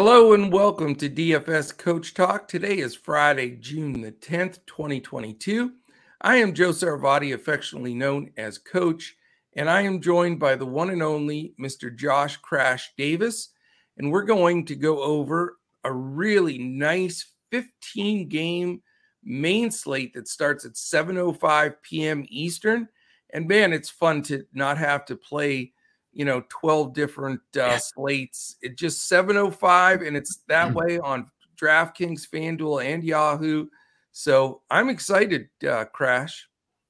Hello and welcome to DFS Coach Talk. Today is Friday, June the 10th, 2022. I am Joe Sarvati, affectionately known as Coach, and I am joined by the one and only Mr. Josh Crash Davis. And we're going to go over a really nice 15 game main slate that starts at 7:05 p.m. Eastern. And man, it's fun to not have to play you know 12 different uh, slates it just 705 and it's that mm. way on draftkings fanduel and yahoo. So i'm excited uh, crash.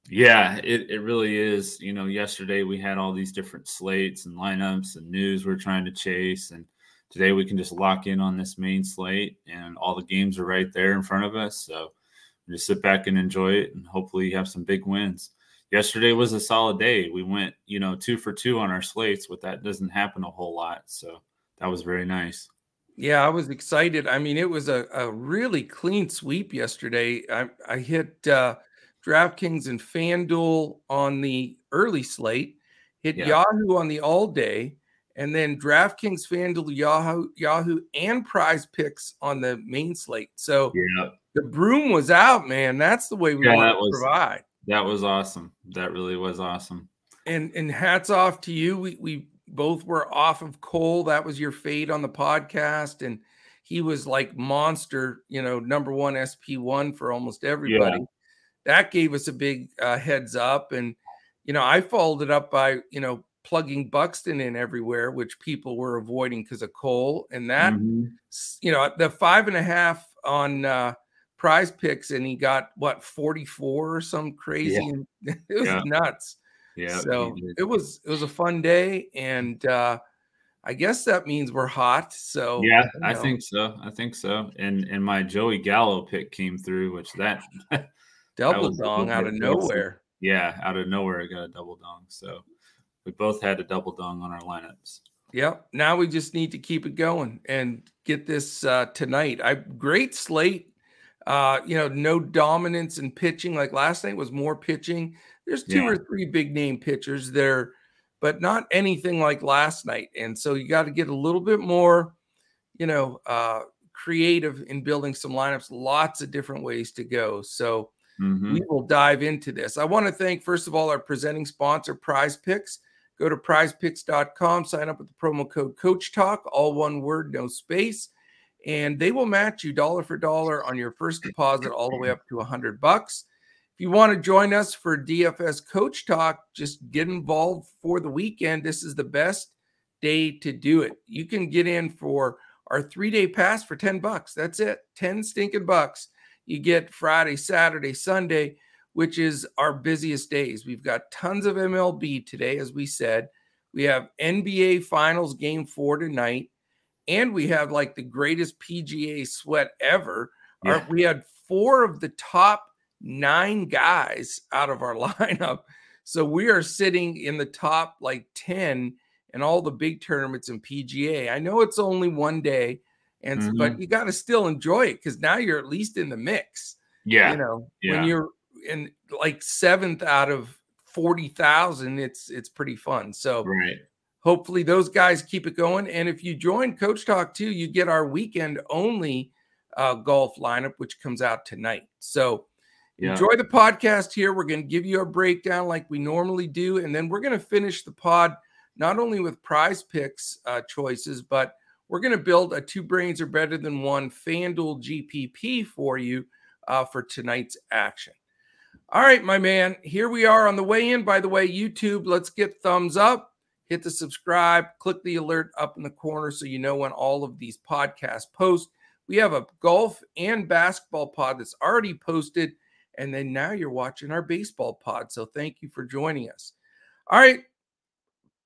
Yeah it, it really is. You know yesterday we had all these different slates and lineups and news we're trying to chase and today we can just lock in on this main slate and all the games are right there in front of us. So just sit back and enjoy it and hopefully you have some big wins yesterday was a solid day. We went, you know, two for two on our slates, but that doesn't happen a whole lot. So that was very nice. Yeah, I was excited. I mean, it was a, a really clean sweep yesterday. I, I hit uh, DraftKings and FanDuel on the early slate, hit yeah. Yahoo on the all day, and then DraftKings, FanDuel, Yahoo, Yahoo, and Prize Picks on the main slate. So yeah. the broom was out, man. That's the way we yeah, want to was, provide. That was awesome. That really was awesome. And and hats off to you. We we both were off of Cole. That was your fade on the podcast, and he was like monster. You know, number one SP one for almost everybody. Yeah. That gave us a big uh, heads up, and you know, I followed it up by you know plugging Buxton in everywhere, which people were avoiding because of Cole, and that mm-hmm. you know the five and a half on. uh prize picks and he got what 44 or some crazy yeah. it was yeah. nuts yeah so it was it was a fun day and uh i guess that means we're hot so yeah i think so i think so and and my joey gallo pick came through which that double that dong out of nowhere yeah out of nowhere i got a double dong so we both had a double dong on our lineups Yep. Now we just need to keep it going and get this uh, tonight. I great slate uh, you know, no dominance in pitching. Like last night was more pitching. There's two yeah. or three big name pitchers there, but not anything like last night. And so you got to get a little bit more, you know, uh, creative in building some lineups. Lots of different ways to go. So mm-hmm. we will dive into this. I want to thank first of all our presenting sponsor, Prize Picks. Go to prizepicks.com, sign up with the promo code Coach Talk, all one word, no space and they will match you dollar for dollar on your first deposit all the way up to a hundred bucks. If you want to join us for DFS Coach Talk, just get involved for the weekend. This is the best day to do it. You can get in for our three day pass for 10 bucks. That's it, 10 stinking bucks. You get Friday, Saturday, Sunday, which is our busiest days. We've got tons of MLB today, as we said. We have NBA Finals Game Four tonight and we have like the greatest PGA sweat ever. Yeah. Our, we had four of the top nine guys out of our lineup. So we are sitting in the top like 10 in all the big tournaments in PGA. I know it's only one day, and mm-hmm. but you got to still enjoy it because now you're at least in the mix. Yeah. You know, yeah. when you're in like seventh out of 40,000, it's it's pretty fun. So right hopefully those guys keep it going. And if you join Coach Talk too, you get our weekend only uh, golf lineup, which comes out tonight. So yeah. enjoy the podcast here. We're going to give you a breakdown like we normally do. And then we're going to finish the pod not only with prize picks uh, choices, but we're going to build a two brains are better than one FanDuel GPP for you uh, for tonight's action. All right, my man, here we are on the way in. By the way, YouTube, let's get thumbs up hit the subscribe, click the alert up in the corner so you know when all of these podcasts post. We have a golf and basketball pod that's already posted. And then now you're watching our baseball pod. So thank you for joining us. All right.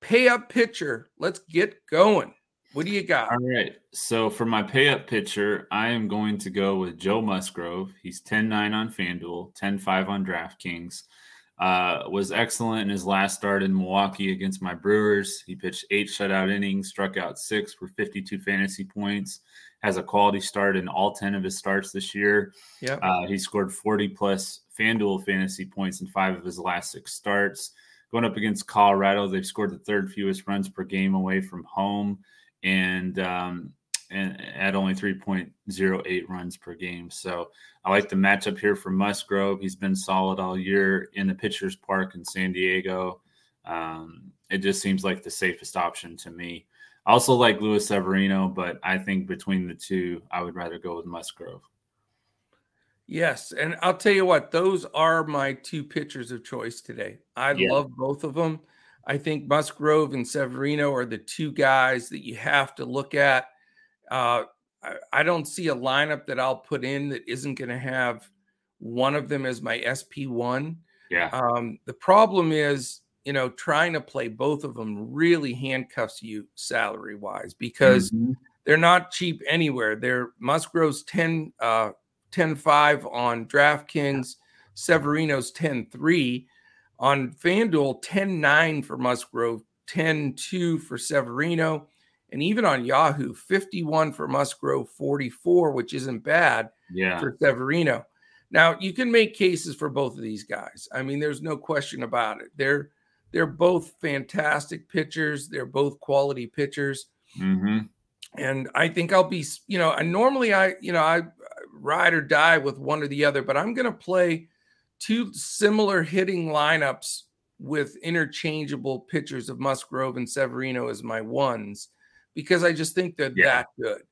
Pay up pitcher. Let's get going. What do you got? All right. So for my pay up pitcher, I am going to go with Joe Musgrove. He's 10 9 on FanDuel, 10 5 on DraftKings. Uh, was excellent in his last start in Milwaukee against my Brewers. He pitched eight shutout innings, struck out six for 52 fantasy points. Has a quality start in all 10 of his starts this year. Yeah, uh, he scored 40 plus FanDuel fantasy points in five of his last six starts. Going up against Colorado, they've scored the third fewest runs per game away from home, and um, and at only 3.08 runs per game. So I like the matchup here for Musgrove. He's been solid all year in the pitcher's park in San Diego. Um, it just seems like the safest option to me. I also like Luis Severino, but I think between the two, I would rather go with Musgrove. Yes, and I'll tell you what; those are my two pitchers of choice today. I yeah. love both of them. I think Musgrove and Severino are the two guys that you have to look at. Uh, I, I don't see a lineup that I'll put in that isn't going to have one of them as my SP one. Yeah. Um, the problem is you know, trying to play both of them really handcuffs you salary wise because mm-hmm. they're not cheap anywhere. They're Musgrove's 10 uh 10 5 on DraftKings, Severino's 10 3 on FanDuel, 10 9 for Musgrove, 10 2 for Severino, and even on Yahoo, 51 for Musgrove, 44, which isn't bad yeah. for Severino. Now, you can make cases for both of these guys. I mean, there's no question about it. They're they're both fantastic pitchers. They're both quality pitchers. Mm-hmm. And I think I'll be, you know, and normally I, you know, I ride or die with one or the other, but I'm going to play two similar hitting lineups with interchangeable pitchers of Musgrove and Severino as my ones because I just think they're yeah. that good.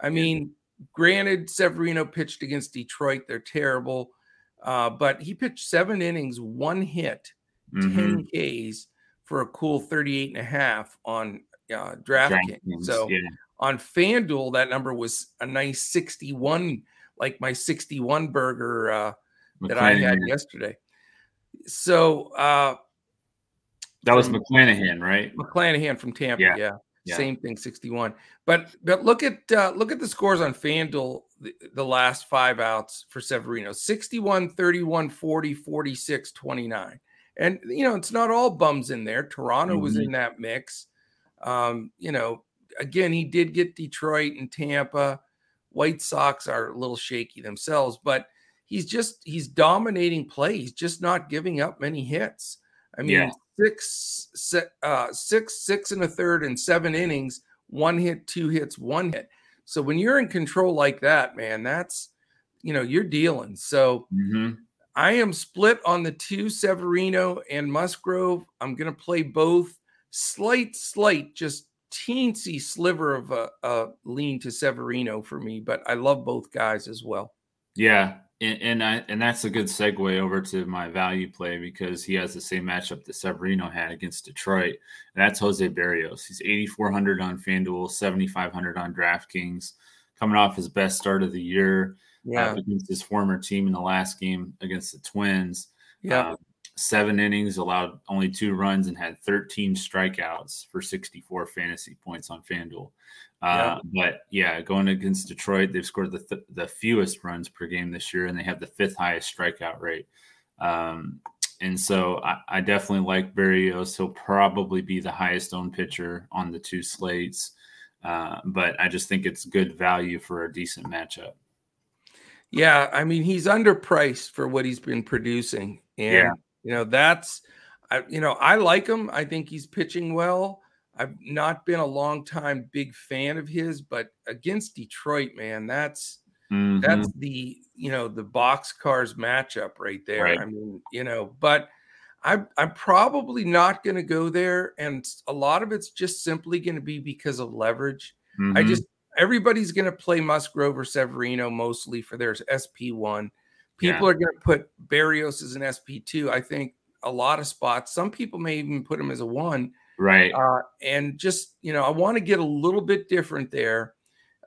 I mean, granted, Severino pitched against Detroit. They're terrible. Uh, but he pitched seven innings, one hit, mm-hmm. 10 Ks for a cool 38 and a half on uh, DraftKings. So yeah. on FanDuel, that number was a nice 61, like my 61 burger uh, that I had yesterday. So uh, that was McClanahan, right? McClanahan from Tampa. Yeah. yeah. Yeah. Same thing, 61. But but look at uh, look at the scores on FanDuel the, the last five outs for Severino 61, 31, 40, 46, 29. And you know, it's not all bums in there. Toronto mm-hmm. was in that mix. Um, you know, again, he did get Detroit and Tampa. White Sox are a little shaky themselves, but he's just he's dominating play. He's just not giving up many hits. I mean, yeah. Six, six, uh, six, six and a third and seven innings, one hit, two hits, one hit. So when you're in control like that, man, that's you know you're dealing. So mm-hmm. I am split on the two Severino and Musgrove. I'm going to play both. Slight, slight, just teensy sliver of a, a, lean to Severino for me, but I love both guys as well. Yeah, and, and I and that's a good segue over to my value play because he has the same matchup that Severino had against Detroit. And that's Jose Berrios. He's 8,400 on FanDuel, 7,500 on DraftKings, coming off his best start of the year yeah. uh, against his former team in the last game against the Twins. Yeah. Uh, seven innings, allowed only two runs, and had 13 strikeouts for 64 fantasy points on FanDuel. Uh, yeah. But yeah, going against Detroit, they've scored the, th- the fewest runs per game this year, and they have the fifth highest strikeout rate. Um, and so I, I, definitely like Berrios. He'll probably be the highest owned pitcher on the two slates. Uh, but I just think it's good value for a decent matchup. Yeah, I mean he's underpriced for what he's been producing, and yeah. You know that's, I you know I like him. I think he's pitching well. I've not been a long time big fan of his, but against Detroit, man, that's mm-hmm. that's the you know the box cars matchup right there. Right. I mean, you know, but I'm I'm probably not going to go there, and a lot of it's just simply going to be because of leverage. Mm-hmm. I just everybody's going to play Musgrove or Severino mostly for their SP1. People yeah. are going to put Berrios as an SP2. I think a lot of spots. Some people may even put him as a one. Right. Uh, and just, you know, I want to get a little bit different there.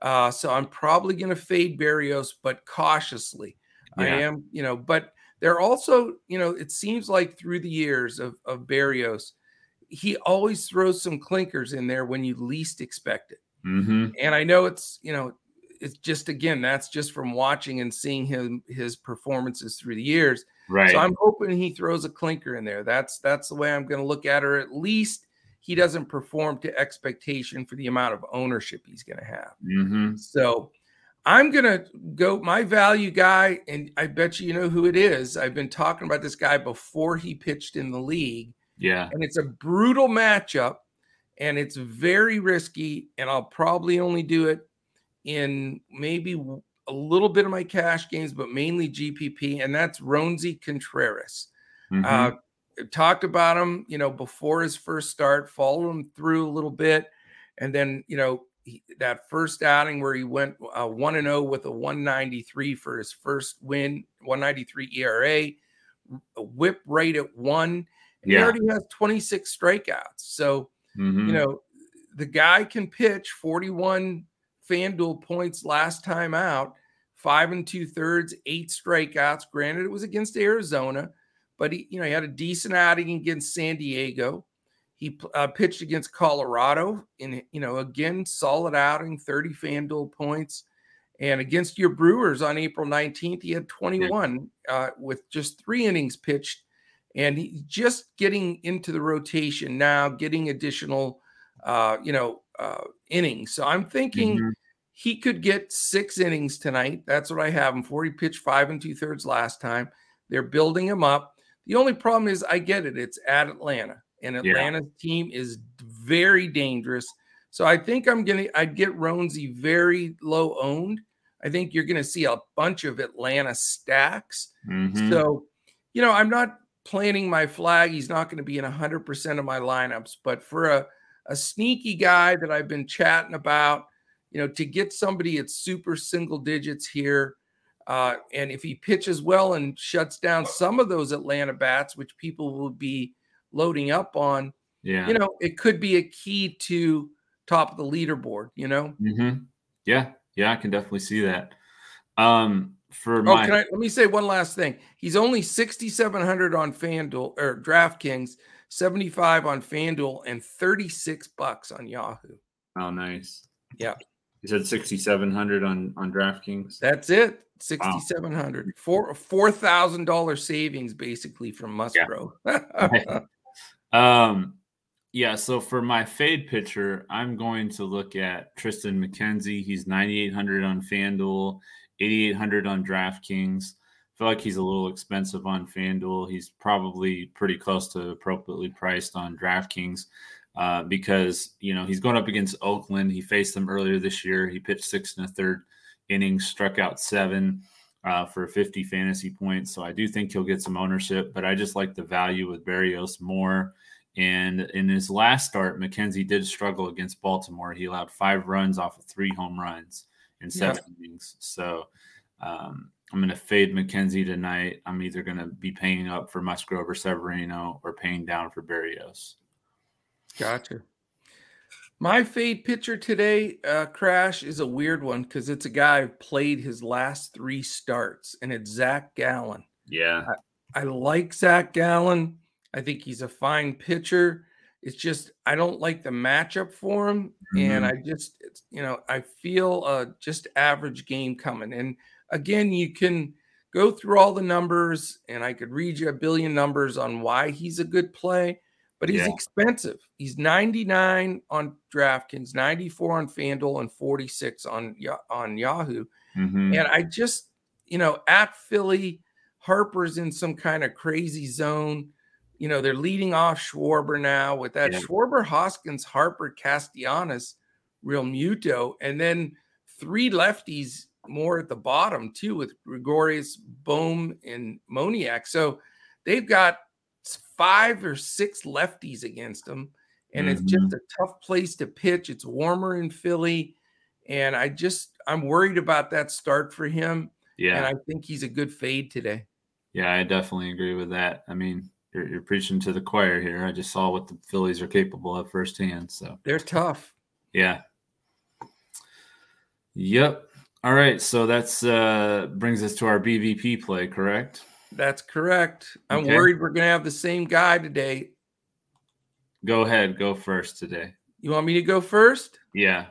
Uh, so I'm probably going to fade Berrios, but cautiously. Yeah. I am, you know, but they're also, you know, it seems like through the years of, of Berrios, he always throws some clinkers in there when you least expect it. Mm-hmm. And I know it's, you know, it's just again, that's just from watching and seeing him his performances through the years. Right. So I'm hoping he throws a clinker in there. That's that's the way I'm going to look at her. At least he doesn't perform to expectation for the amount of ownership he's going to have. Mm-hmm. So I'm going to go my value guy, and I bet you you know who it is. I've been talking about this guy before he pitched in the league. Yeah. And it's a brutal matchup and it's very risky, and I'll probably only do it in maybe a little bit of my cash games, but mainly GPP, and that's Roansy Contreras. Mm-hmm. Uh, talked about him, you know, before his first start, followed him through a little bit, and then you know he, that first outing where he went uh, one and zero with a 193 for his first win, 193 ERA, a whip rate at one. And yeah. He already has 26 strikeouts, so mm-hmm. you know the guy can pitch 41 FanDuel points last time out, five and two thirds, eight strikeouts. Granted, it was against Arizona but he, you know, he had a decent outing against San Diego. He uh, pitched against Colorado, and you know, again, solid outing, 30 FanDuel points. And against your Brewers on April 19th, he had 21 uh, with just three innings pitched, and he just getting into the rotation now, getting additional, uh, you know, uh, innings. So I'm thinking. Mm-hmm he could get six innings tonight. That's what I have him for. He pitched five and two thirds last time. They're building him up. The only problem is I get it. It's at Atlanta, and Atlanta's yeah. team is very dangerous. So I think I'm gonna I'd get Roansy very low owned. I think you're gonna see a bunch of Atlanta stacks. Mm-hmm. So, you know, I'm not planting my flag. He's not going to be in 100% of my lineups, but for a, a sneaky guy that I've been chatting about, you know, to get somebody at super single digits here, uh, and if he pitches well and shuts down some of those Atlanta bats, which people will be loading up on, yeah, you know, it could be a key to top of the leaderboard. You know. Mm-hmm. Yeah, yeah, I can definitely see that. Um, for oh, my, can I, let me say one last thing. He's only sixty seven hundred on FanDuel or DraftKings, seventy five on FanDuel, and thirty six bucks on Yahoo. Oh, nice. Yeah. You said sixty seven hundred on on DraftKings. That's it. 6700 wow. four four thousand dollar savings basically from Musgrove. Yeah. um yeah, so for my fade pitcher, I'm going to look at Triston McKenzie. He's 9,800 on FanDuel, 8,800 on DraftKings. I feel like he's a little expensive on FanDuel. He's probably pretty close to appropriately priced on DraftKings uh, because, you know, he's going up against Oakland. He faced them earlier this year. He pitched six and a third innings, struck out seven uh, for 50 fantasy points. So I do think he'll get some ownership, but I just like the value with Berrios more. And in his last start, McKenzie did struggle against Baltimore. He allowed five runs off of three home runs in seven innings. So um, I'm going to fade McKenzie tonight. I'm either going to be paying up for Musgrove or Severino or paying down for Berrios. Gotcha. My fade pitcher today, uh, Crash, is a weird one because it's a guy who played his last three starts, and it's Zach Gallen. Yeah. I, I like Zach Gallen. I think he's a fine pitcher. It's just I don't like the matchup for him, mm-hmm. and I just you know I feel a just average game coming. And again, you can go through all the numbers, and I could read you a billion numbers on why he's a good play but he's yeah. expensive. He's 99 on DraftKings, 94 on FanDuel, and 46 on on Yahoo. Mm-hmm. And I just, you know, at Philly, Harper's in some kind of crazy zone. You know, they're leading off Schwarber now with that yeah. Schwarber, Hoskins, Harper, Castellanos, Realmuto, and then three lefties more at the bottom too with Gregorius, Bohm, and Moniak. So they've got five or six lefties against them, And mm-hmm. it's just mm-hmm. a tough place to pitch. It's warmer in Philly. And I just, I'm worried about that start for him. Yeah. And I think he's a good fade today. Yeah, I definitely agree with that. I mean, you're, you're preaching to the choir here. I just saw what the Phillies are capable of firsthand. So they're tough. Yeah. Yep. All right. So that's uh brings us to our BVP play, correct? That's correct. I'm okay. worried we're going to have the same guy today. Go ahead. Go first today. You want me to go first? Yeah.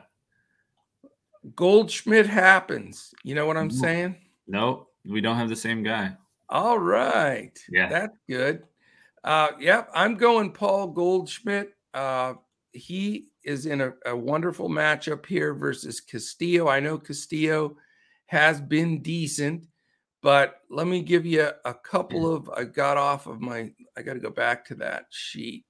Goldschmidt happens. You know what I'm saying? Nope. We don't have the same guy. All right. Yeah. That's good. Uh, yep. I'm going Paul Goldschmidt. Uh, he is in a, a wonderful matchup here versus Castillo. I know Castillo has been decent. But let me give you a couple of, I got off of my, I got to go back to that sheet.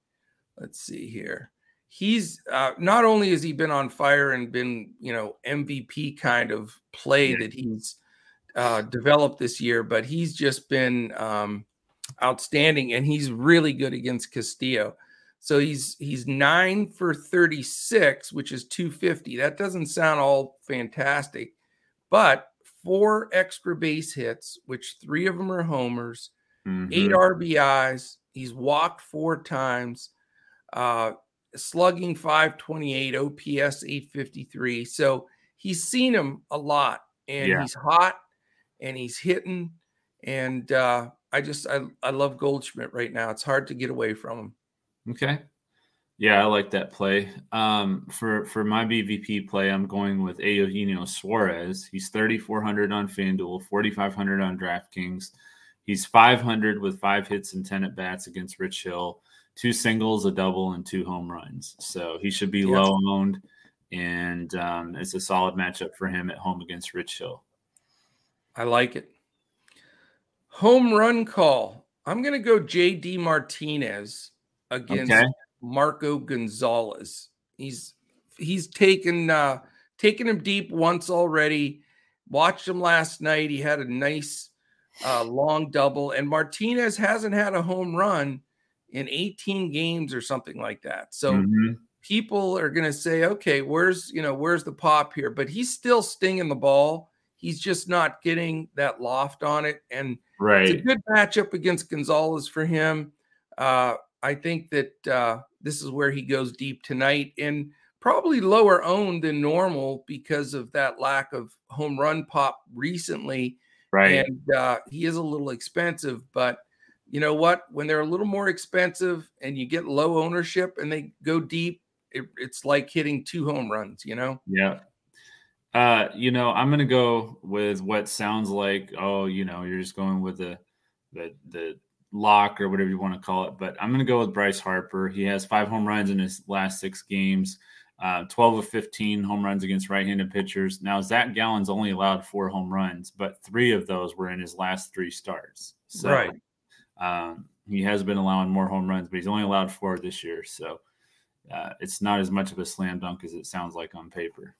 Let's see here. he's uh, not only has he been on fire and been you know MVP kind of play that he's uh, developed this year, but he's just been um, outstanding and he's really good against Castillo. So he's he's nine for 36, which is 250. That doesn't sound all fantastic, but four extra base hits, which three of them are homers, mm-hmm. eight RBIs. He's walked four times, uh, slugging 528, OPS 853. So he's seen him a lot, and yeah. he's hot, and he's hitting, and uh, I just I I love Goldschmidt right now. It's hard to get away from him. Okay. Yeah, I like that play. Um, for for my BVP play, I'm going with Eugenio Suarez. He's 3,400 on FanDuel, 4,500 on DraftKings. He's 500 with five hits and 10 at bats against Rich Hill, two singles, a double, and two home runs. So he should be low owned, and um, it's a solid matchup for him at home against Rich Hill. I like it. Home run call. I'm going to go JD Martinez against okay. Marco Gonzalez. He's he's taken uh taken him deep once already. Watched him last night. He had a nice uh, long double, and Martinez hasn't had a home run in 18 games or something like that. So mm-hmm. people are going to say, okay, where's you know where's the pop here? But he's still stinging the ball. He's just not getting that loft on it, and right. it's a good matchup against Gonzalez for him. Uh, I think that uh, this is where he goes deep tonight and probably lower owned than normal because of that lack of home run pop recently. Right. And uh, he is a little expensive, but you know what? When they're a little more expensive and you get low ownership and they go deep, it, it's like hitting two home runs, you know? Yeah. Uh, you know, I'm gonna go with what sounds like, oh, you know, you're just going with the the the lock or whatever you want to call it. But I'm going to go with Bryce Harper. He has five home runs in his last six games, uh, 12 of 15 home runs against right handed pitchers. Now, Zach Gallen's only allowed four home runs, but three of those were in his last three starts. So right. um, he has been allowing more home runs, but he's only allowed four this year. So uh, it's not as much of a slam dunk as it sounds like on paper.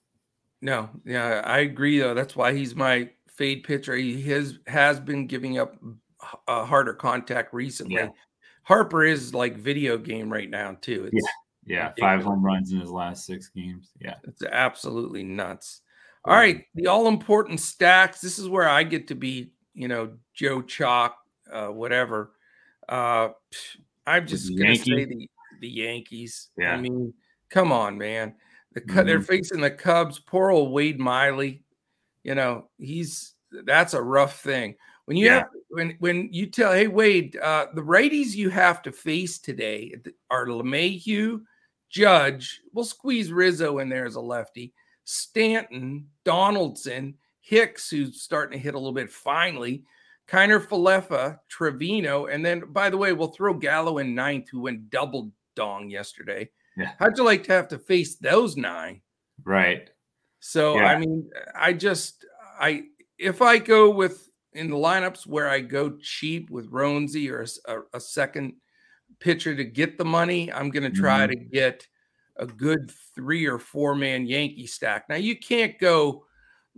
No, yeah, I agree though. That's why he's my fade pitcher. He has has been giving up uh, harder contact recently. Yeah. Harper is like video game right now too. It's yeah, yeah, five home runs in his last six games. Yeah, it's absolutely nuts. All right, the all important stacks. This is where I get to be, you know, Joe Chalk, uh, whatever. Uh, I'm just gonna Yankee. say the the Yankees. Yeah. I mean, come on, man. The mm-hmm. they're facing the Cubs. Poor old Wade Miley. You know, he's that's a rough thing. When you yeah. have when when you tell, hey Wade, uh, the righties you have to face today are LeMahieu, Judge. We'll squeeze Rizzo in there as a lefty, Stanton, Donaldson, Hicks, who's starting to hit a little bit finally, Kiner Falefa, Trevino, and then by the way, we'll throw Gallo in ninth, who went double dong yesterday. Yeah. How'd you like to have to face those nine? Right. So yeah. I mean, I just I if I go with in the lineups where I go cheap with Roansy or a, a second pitcher to get the money, I'm going to try mm-hmm. to get a good three or four man Yankee stack. Now you can't go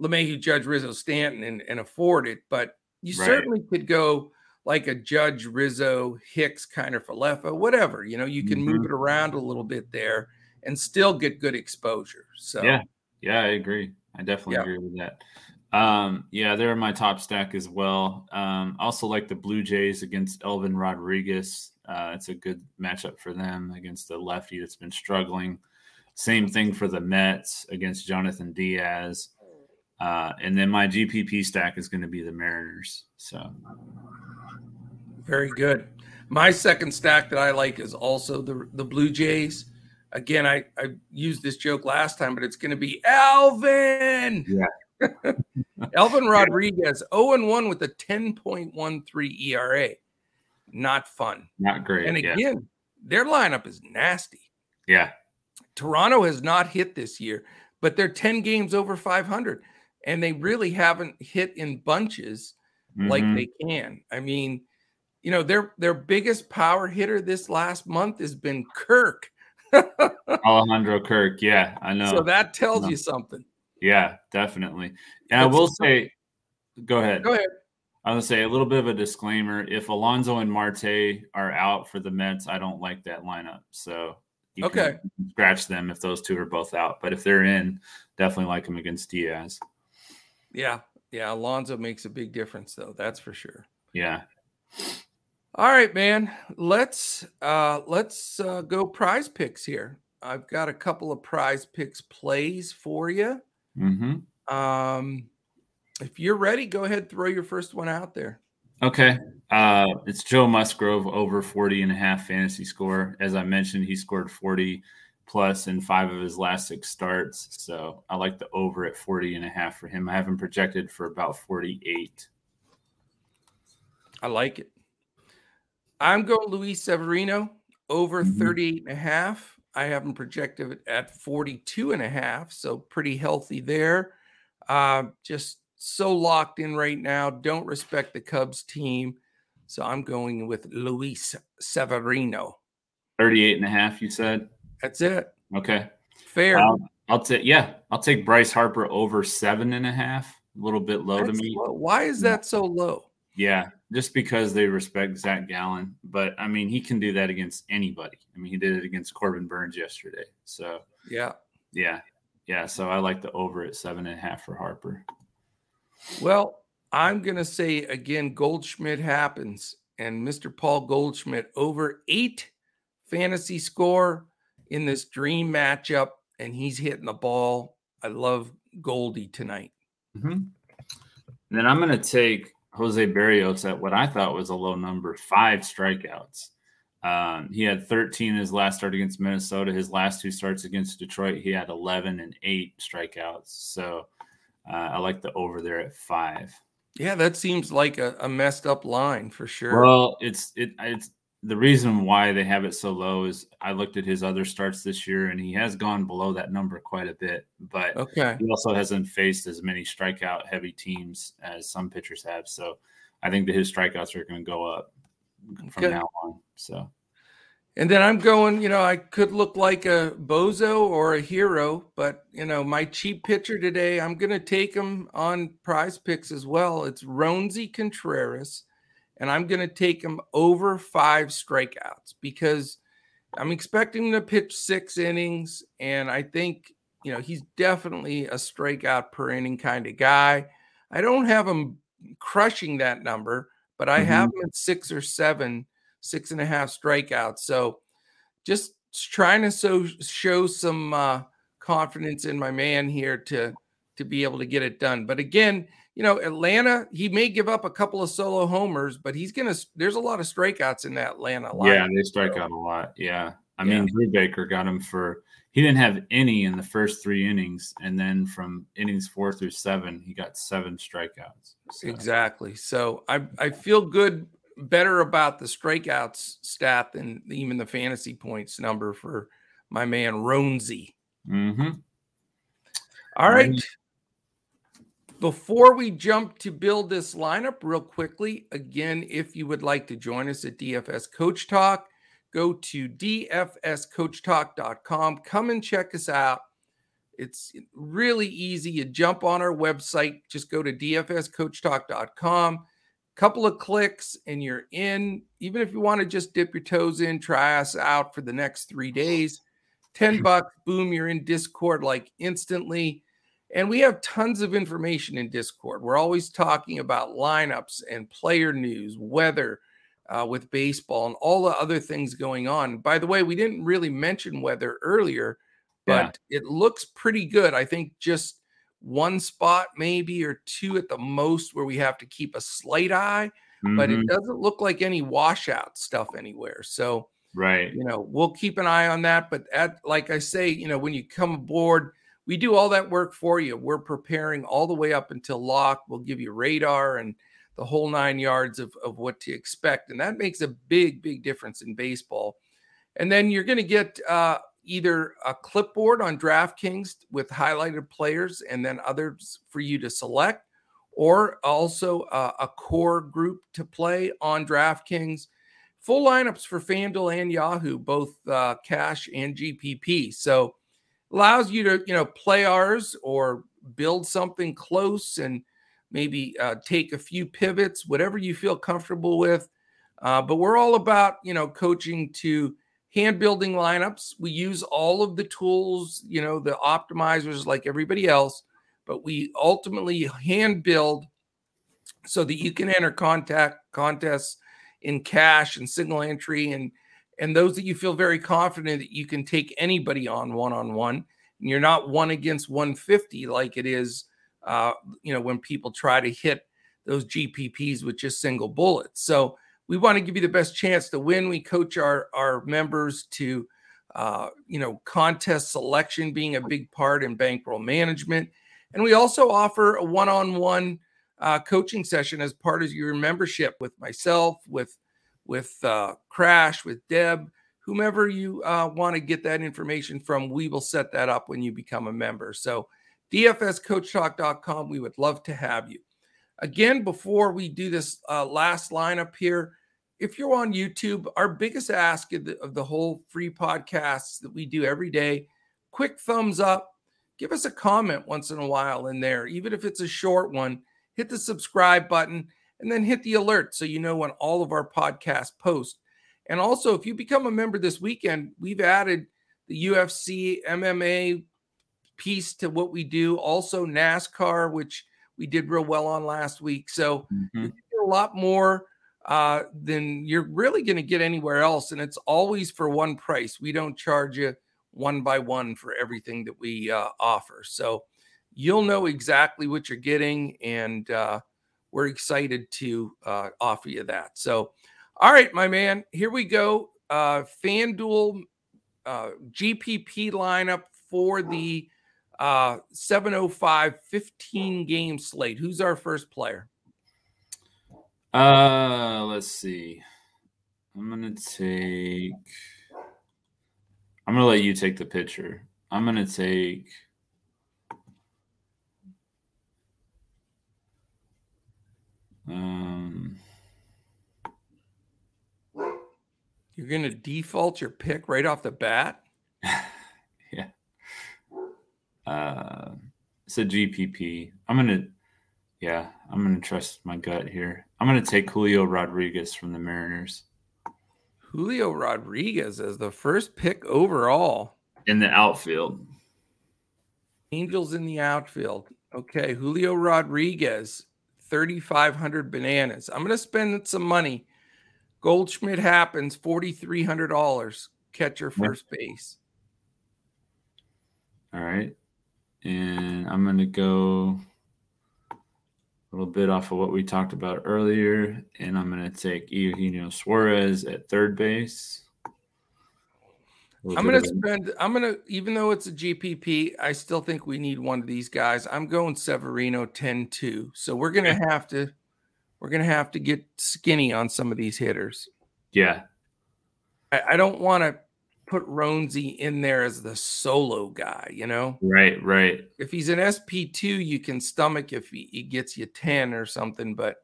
LeMahieu, Judge, Rizzo, Stanton and, and afford it, but you right. certainly could go like a Judge, Rizzo, Hicks, Kiner Falefa, whatever. You know, you can mm-hmm. move it around a little bit there and still get good exposure. So yeah, yeah, I agree. I definitely yeah. agree with that. Um, yeah, they're my top stack as well. Um, also like the Blue Jays against Elvin Rodriguez. Uh, it's a good matchup for them against the lefty that's been struggling. Same thing for the Mets against Jhonathan Diaz. Uh, and then my GPP stack is going to be the Mariners. So very good. My second stack that I like is also the the Blue Jays. Again, I I used this joke last time, but it's going to be Alvin. Yeah. Elvin Rodriguez, 0 1 with a 10.13 ERA. Not fun. Not great. And again, yeah. their lineup is nasty. Yeah. Toronto has not hit this year, but they're 10 games over 500, and they really haven't hit in bunches mm-hmm. like they can. I mean, you know, their their biggest power hitter this last month has been Kirk. Alejandro Kirk. Yeah, I know. So that tells you something. Yeah, definitely. And I will say, go ahead. Go ahead. I was gonna say a little bit of a disclaimer. If Alonso and Marte are out for the Mets, I don't like that lineup. So okay, scratch them if those two are both out. But if they're in, definitely like them against Diaz. Yeah, yeah. Alonso makes a big difference, though. That's for sure. Yeah. All right, man. Let's uh let's uh go prize picks here. I've got a couple of prize picks plays for you. Mm-hmm. Um if you're ready, go ahead, throw your first one out there. Okay. Uh, it's Joe Musgrove over 40 and a half fantasy score. As I mentioned, he scored 40 plus in five of his last six starts. So I like the over at 40 and a half for him. I have him projected for about 48. I like it. I'm going Luis Severino over mm-hmm. 38 and a half. I have him projected at 42 and a half. So pretty healthy there. Uh, just so locked in right now. Don't respect the Cubs team. So I'm going with Luis Severino. 38 and a half, you said? That's it. Okay. Fair. Um, I'll take, yeah, I'll take Bryce Harper over seven and a half. A little bit low That's to me. Low. Why is that so low? Yeah, just because they respect Zach Gallen. But I mean, he can do that against anybody. I mean, he did it against Corbin Burnes yesterday. So, yeah. Yeah. Yeah. So I like the over at seven and a half for Harper. Well, I'm going to say again, Goldschmidt happens. And Mr. Paul Goldschmidt over eight fantasy score in this dream matchup. And he's hitting the ball. I love Goldie tonight. Mm-hmm. Then I'm going to take Jose Berrios at what I thought was a low number, five strikeouts. Um, he had 13 in his last start against Minnesota. His last two starts against Detroit, he had 11 and eight strikeouts. So uh, I like the over there at five. Yeah, that seems like a, a, messed up line for sure. Well, it's it it's the reason why they have it so low is I looked at his other starts this year and he has gone below that number quite a bit. But okay, he also hasn't faced as many strikeout heavy teams as some pitchers have. So I think that his strikeouts are going to go up from okay. now on. So and then I'm going, you know, I could look like a bozo or a hero, but you know, my cheap pitcher today, I'm going to take him on prize picks as well. It's Roansy Contreras, and I'm going to take him over five strikeouts because I'm expecting him to pitch six innings, and I think, you know, he's definitely a strikeout per inning kind of guy. I don't have him crushing that number, but I mm-hmm. have him at six or seven six and a half strikeouts. So just trying to so show some uh, confidence in my man here to to be able to get it done. But again, you know, Atlanta, he may give up a couple of solo homers, but he's gonna. There's a lot of strikeouts in that Atlanta line. Yeah, they strike out a lot. Yeah, I yeah. mean, Brubaker got him for. He didn't have any in the first three innings, and then from innings four through seven, he got seven strikeouts. So. Exactly. So I I feel good better about the strikeouts stat than even the fantasy points number for my man Roansy. Mm-hmm. All right. Before we jump to build this lineup, real quickly, again, if you would like to join us at DFS Coach Talk, go to dfscoachtalk.com. Come and check us out. It's really easy. You jump on our website, just go to dfscoachtalk.com couple of clicks and you're in. Even if you want to just dip your toes in, try us out for the next three days. 10 bucks, boom, you're in Discord like instantly. And we have tons of information in Discord. We're always talking about lineups and player news, weather uh, with baseball, and all the other things going on. By the way, we didn't really mention weather earlier, but yeah. it looks pretty good. I think just one spot maybe or two at the most where we have to keep a slight eye, mm-hmm. but it mm-hmm. doesn't look like any washout stuff anywhere. So, right, you know, we'll keep an eye on that. But at like I say, you know, when you come aboard, we do all that work for you. We're preparing all the way up until lock. We'll give you radar and the whole nine yards of, of what to expect. And that makes a big, big difference in baseball. And then you're going to get uh, either a clipboard on DraftKings with highlighted players and then others for you to select, or also a, a core group to play on DraftKings full lineups for FanDuel and Yahoo, both uh, cash and GPP. So allows you to you know play ours or build something close and maybe uh, take a few pivots, whatever you feel comfortable with. Uh, but we're all about you know coaching to hand building lineups. We use all of the tools, you know, the optimizers like everybody else, but we ultimately hand build so that you can enter contact contests in cash and single entry and and those that you feel very confident that you can take anybody on one on one and you're not one against 150 like it is uh, you know when people try to hit those gpps with just single bullets. So we want to give you the best chance to win. We coach our our members to uh, you know contest selection being a big part in bankroll management. And we also offer a one-on-one uh, coaching session as part of your membership with myself, with with uh, Crash, with Deb, whomever you uh, want to get that information from. We will set that up when you become a member. So, DFSCoachTalk.com. We would love to have you. Again, before we do this uh, last lineup here, if you're on YouTube, our biggest ask of the, of the whole free podcasts that we do every day, quick thumbs up. Give us a comment once in a while in there, even if it's a short one hit the subscribe button, and then hit the alert so you know when all of our podcasts post. And also, if you become a member this weekend, we've added the UFC, MMA piece to what we do. Also, NASCAR, which we did real well on last week. So mm-hmm. a lot more uh, than you're really going to get anywhere else. And it's always for one price. We don't charge you one by one for everything that we uh, offer. So you'll know exactly what you're getting, and uh, we're excited to uh, offer you that. So, all right, my man, here we go. Uh, FanDuel uh, GPP lineup for the uh, 705 15 game slate. Who's our first player? Uh, let's see. I'm gonna take. I'm gonna let you take the picture. I'm gonna take. Um, You're going to default your pick right off the bat? yeah. Uh, it's a GPP. I'm going to, yeah, I'm going to trust my gut here. I'm going to take Julio Rodriguez from the Mariners. Julio Rodriguez as the first pick overall in the outfield. Angels in the outfield. Okay, Julio Rodriguez 3,500 bananas. I'm going to spend some money. Goldschmidt happens, $4,300. Catcher first base. All right. And I'm going to go a little bit off of what we talked about earlier. And I'm going to take Eugenio Suarez at third base. I'm going to spend, I'm going to, even though it's a GPP, I still think we need one of these guys. I'm going Severino 10 2. So we're going to have to, we're going to have to get skinny on some of these hitters. Yeah. I, I don't want to put Roansy in there as the solo guy, you know? Right, right. If he's an SP2, you can stomach if he, he gets you 10 or something. But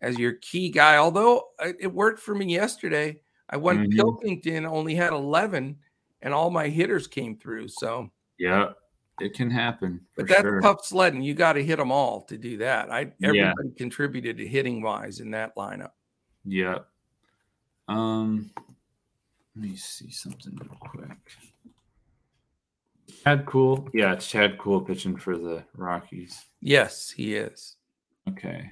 as your key guy, although uh, it worked for me yesterday, I went mm-hmm. Pilkington only had 11 and all my hitters came through. So, yeah, it can happen. But that's sure. tough sledding. You got to hit them all to do that. I everybody yeah. contributed to hitting wise in that lineup. Yeah. Um, let me see something real quick. Chad Kuhl. Yeah, it's Chad Kuhl pitching for the Rockies. Yes, he is. Okay.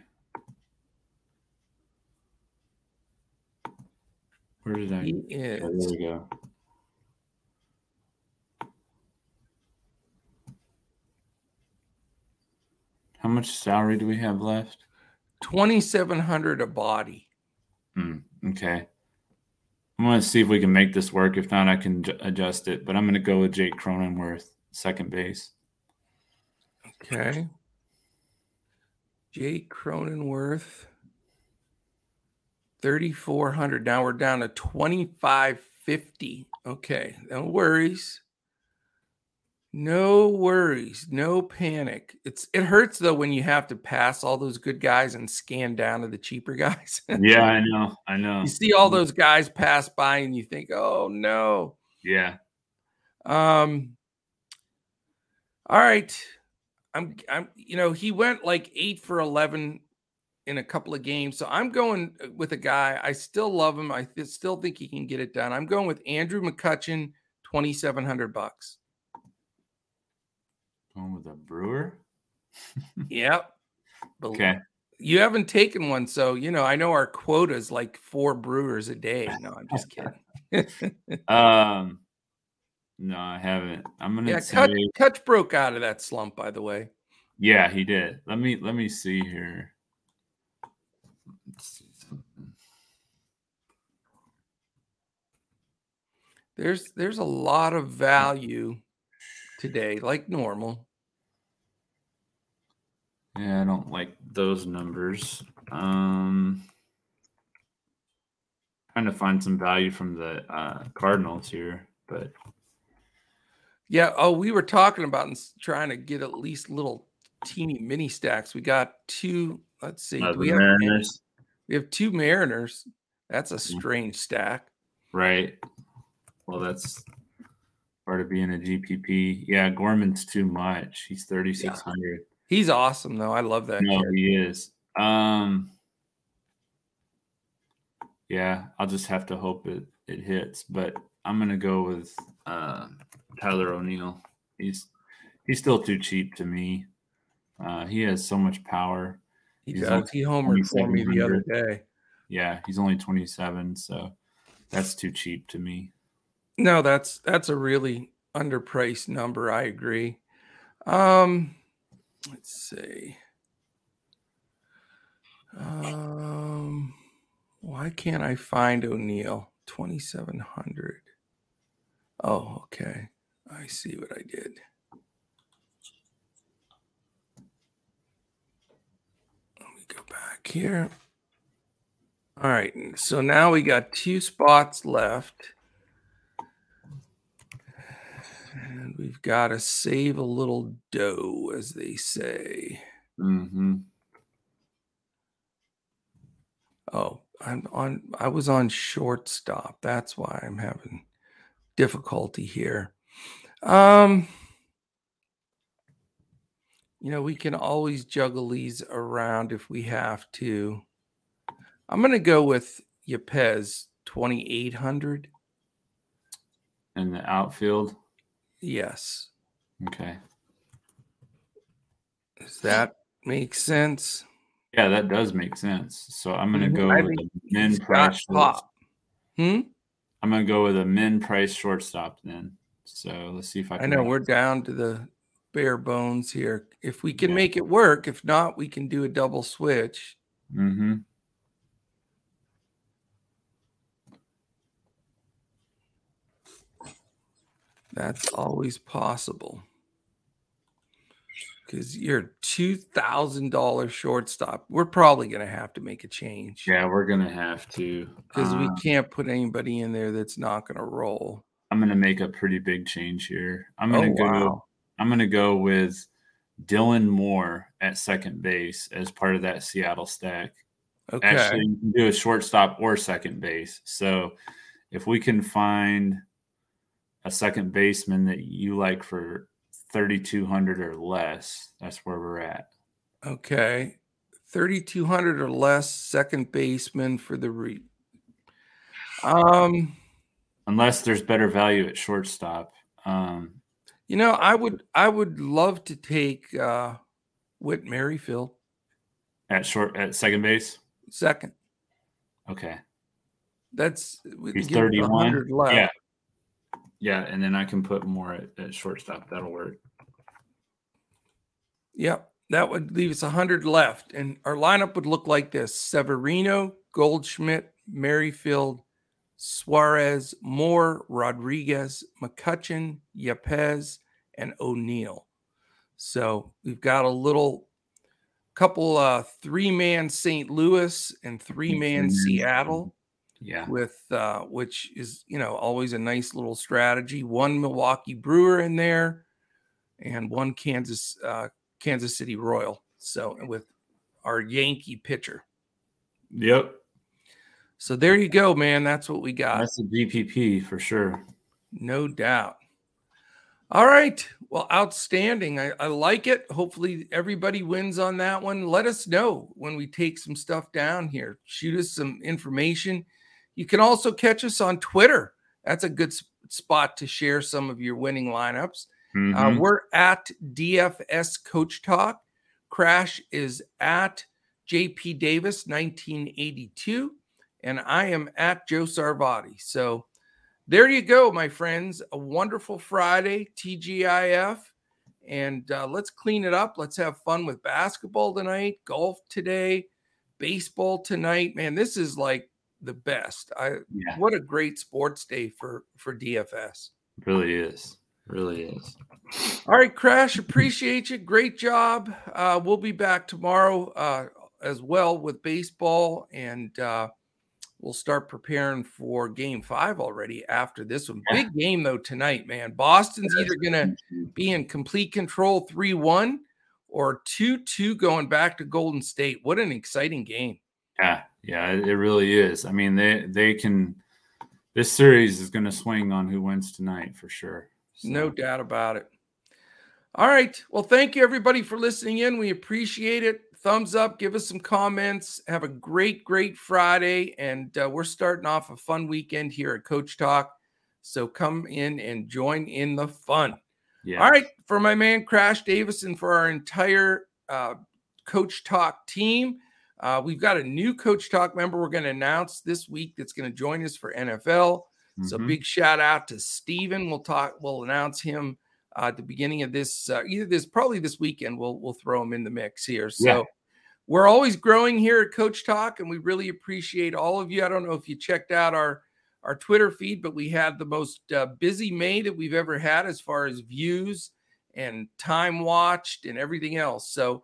Where did I? He is. Oh, there we go. How much salary do we have left? Twenty seven hundred a body. Hmm, okay. I'm going to see if we can make this work. If not, I can adjust it. But I'm going to go with Jake Cronenworth, second base. Okay. Jake Cronenworth. 3,400. Now we're down to 2,550. Okay, no worries. No worries, no panic. It's it hurts though when you have to pass all those good guys and scan down to the cheaper guys. yeah, I know. I know. You see all those guys pass by and you think, "Oh no." Yeah. Um All right. I'm I'm you know, he went like 8 for 11 in a couple of games. So I'm going uh, with a guy. I still love him. I th- still think he can get it done. I'm going with Andrew McCutchen, 2700 bucks. Going with a brewer. yep. Okay. You haven't taken one, so you know I know our quota is like four brewers a day. No, I'm just kidding. um, no, I haven't. I'm gonna yeah. say, Kutch broke out of that slump, by the way. Yeah, he did. Let me let me see here. Let's see something. There's there's a lot of value today, like normal. Yeah, I don't like those numbers. Um, trying to find some value from the uh, Cardinals here, but yeah. Oh, we were talking about trying to get at least little teeny mini stacks. We got two. Let's see. We, have, Mariners. we have two Mariners. That's a Mm. strange stack. Right. Well, that's part of being a GPP. Yeah, Gorman's too much. He's thirty six hundred. He's awesome though. I love that. No, kid. he is. Um, yeah, I'll just have to hope it it hits. But I'm gonna go with uh, Tyler O'Neill. He's he's still too cheap to me. Uh, he has so much power. He He's only He homered for me the other day. Yeah, he's only 27, so that's too cheap to me. No, that's that's a really underpriced number. I agree. Um, let's see. Um, why can't I find O'Neill? Twenty seven hundred. Oh, okay. I see what I did. Let me go back here. All right. So now we got two spots left. And we've got to save a little dough, as they say. Mm-hmm. Oh, I'm on. I was on shortstop. That's why I'm having difficulty here. Um, you know, we can always juggle these around if we have to. I'm going to go with Yepez 2800. In the outfield. Yes. Okay. Does that make sense? Yeah, that does make sense. So I'm gonna Mhm. go I with min price. pop. Hmm? I'm gonna go with a min price shortstop then. So let's see if I I know we're down to the bare bones here. If we can Yeah. make it work, if not, we can do a double switch. Mhm. That's always possible. Because you're two thousand dollars shortstop. We're probably gonna have to make a change. Yeah, we're gonna have to. Because we Uh, can't put anybody in there that's not gonna roll. I'm gonna make a pretty big change here. I'm Oh gonna go. wow. I'm gonna go with Dylan Moore at second base as part of that Seattle stack. Okay. Actually, you can do a shortstop or second base. So if we can find a second baseman that you like for 3,200 or less, that's where we're at. Okay. 3,200 or less second baseman for the re. Um, Unless there's better value at shortstop. Um, you know, I would I would love to take uh Whit Merrifield at short at second base. second. Okay. That's He's 31. left. Yeah. Yeah. And then I can put more at, at shortstop. That'll work. Yep. That would leave us 100 left. And our lineup would look like this Severino, Goldschmidt, Merrifield, Suarez, Moore, Rodriguez, McCutchen, Yepez, and O'Neill. So we've got a little couple uh three man St. Louis and three man. Seattle Yeah. with uh which is you know always a nice little strategy. One Milwaukee Brewer in there, and one Kansas uh, Kansas City Royal. So with our Yankee pitcher. Yep. So there you go, man. That's what we got. That's a GPP for sure. No doubt. All right. Well, outstanding. I, I, like it. Hopefully, everybody wins on that one. Let us know when we take some stuff down here. Shoot us some information. You can also catch us on Twitter. That's a good spot to share some of your winning lineups. Uh, mm-hmm. Uh, we're at DFS Coach Talk. Crash is at JP Davis 1982, and I am at Joe Sarvati. So there you go, my friends. A wonderful Friday, TGIF. And uh, let's clean it up. Let's have fun with basketball tonight, golf today, baseball tonight. Man, this is like the best. I yeah. what a great sports day for for DFS. It really is. It really is. All right, Crash. Appreciate you. Great job. Uh, we'll be back tomorrow uh, as well with baseball, and uh, we'll start preparing for Game Five already after this one. Big game though tonight, man. Boston's either going to be in complete control, three one, or two two going back to Golden State. What an exciting game! Yeah, yeah, it really is. I mean, they they can. This series is going to swing on who wins tonight for sure. So. No doubt about it. All right. Well, thank you everybody for listening in. We appreciate it. Thumbs up. Give us some comments. Have a great, great Friday, and uh, we're starting off a fun weekend here at Coach Talk. So come in and join in the fun. Yeah. All right. For my man Crash Davis and for our entire uh, Coach Talk team. Uh, we've got a new Coach Talk member we're going to announce this week that's going to join us for NFL. Mm-hmm. So big shout out to Steven. We'll talk. We'll announce him uh, at the beginning of this. Uh, either this probably this weekend. We'll we'll throw them in the mix here. So. Yeah. We're always growing here at Coach Talk, and we really appreciate all of you. I don't know if you checked out our our Twitter feed, but we had the most uh, busy May that we've ever had as far as views and time watched and everything else. So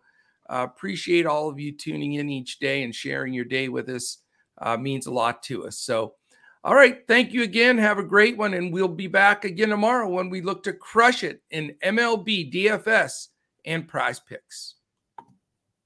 uh, appreciate all of you tuning in each day and sharing your day with us. Uh, means a lot to us. So, all right. Thank you again. Have a great one. And we'll be back again tomorrow when we look to crush it in MLB, DFS, and prize picks.